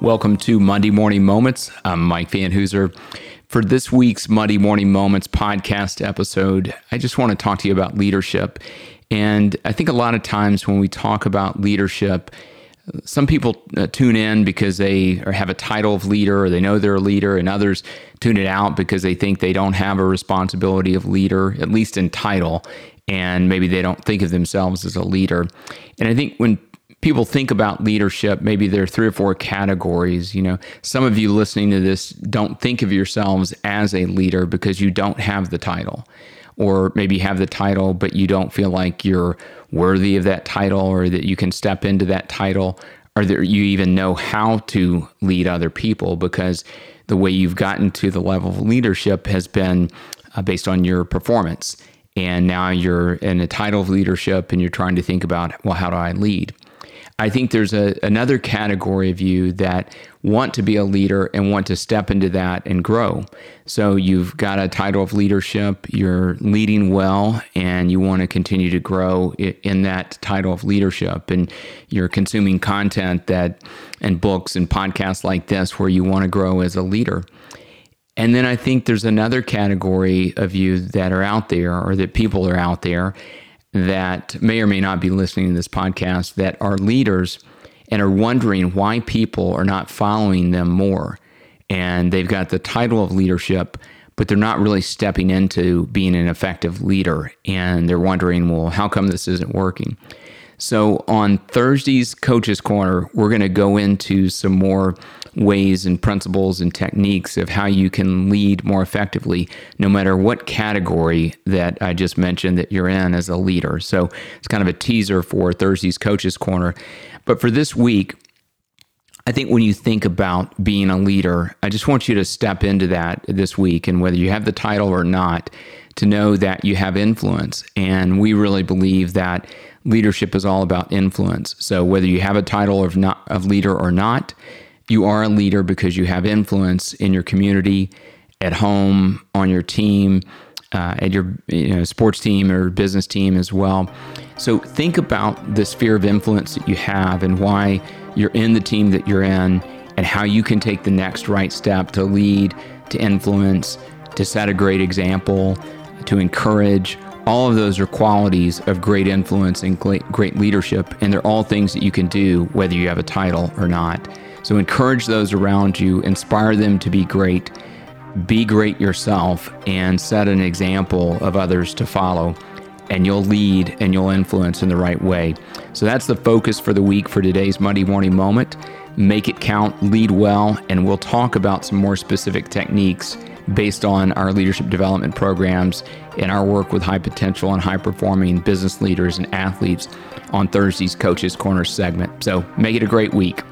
Welcome to Monday Morning Moments. I'm Mike Van Hooser. For this week's Monday Morning Moments podcast episode, I just want to talk to you about leadership. And I think a lot of times when we talk about leadership, some people uh, tune in because they have a title of leader or they know they're a leader, and others tune it out because they think they don't have a responsibility of leader, at least in title, and maybe they don't think of themselves as a leader. And I think when people think about leadership, maybe there are three or four categories. You know, some of you listening to this don't think of yourselves as a leader because you don't have the title, or maybe have the title, but you don't feel like you're worthy of that title or that you can step into that title or that you even know how to lead other people because the way you've gotten to the level of leadership has been uh, based on your performance. And now you're in a title of leadership and you're trying to think about, well, how do I lead? I think there's a, another category of you that want to be a leader and want to step into that and grow. So you've got a title of leadership, you're leading well, and you want to continue to grow in that title of leadership. And you're consuming content that and books and podcasts like this where you want to grow as a leader. And then I think there's another category of you that are out there or that people are out there that may or may not be listening to this podcast that are leaders and are wondering why people are not following them more. And they've got the title of leadership, but they're not really stepping into being an effective leader. And they're wondering, well, how come this isn't working? So on Thursday's Coaches Corner, we're going to go into some more ways and principles and techniques of how you can lead more effectively, no matter what category that I just mentioned that you're in as a leader. So it's kind of a teaser for Thursday's Coaches Corner. But for this week, I think when you think about being a leader, I just want you to step into that this week. And whether you have the title or not, to know that you have influence. And we really believe that leadership is all about influence. So whether you have a title of not of leader or not, you are a leader because you have influence in your community, at home, on your team, uh, at your you know, sports team or business team as well. So think about the sphere of influence that you have and why you're in the team that you're in and how you can take the next right step to lead, to influence, to set a great example, to encourage. All of those are qualities of great influence and great leadership, and they're all things that you can do whether you have a title or not. So encourage those around you, inspire them to be great, be great yourself, and set an example of others to follow. And you'll lead and you'll influence in the right way. So that's the focus for the week for today's Monday morning moment. Make it count, lead well, and we'll talk about some more specific techniques based on our leadership development programs and our work with high potential and high performing business leaders and athletes on Thursday's Coaches Corner segment. So make it a great week.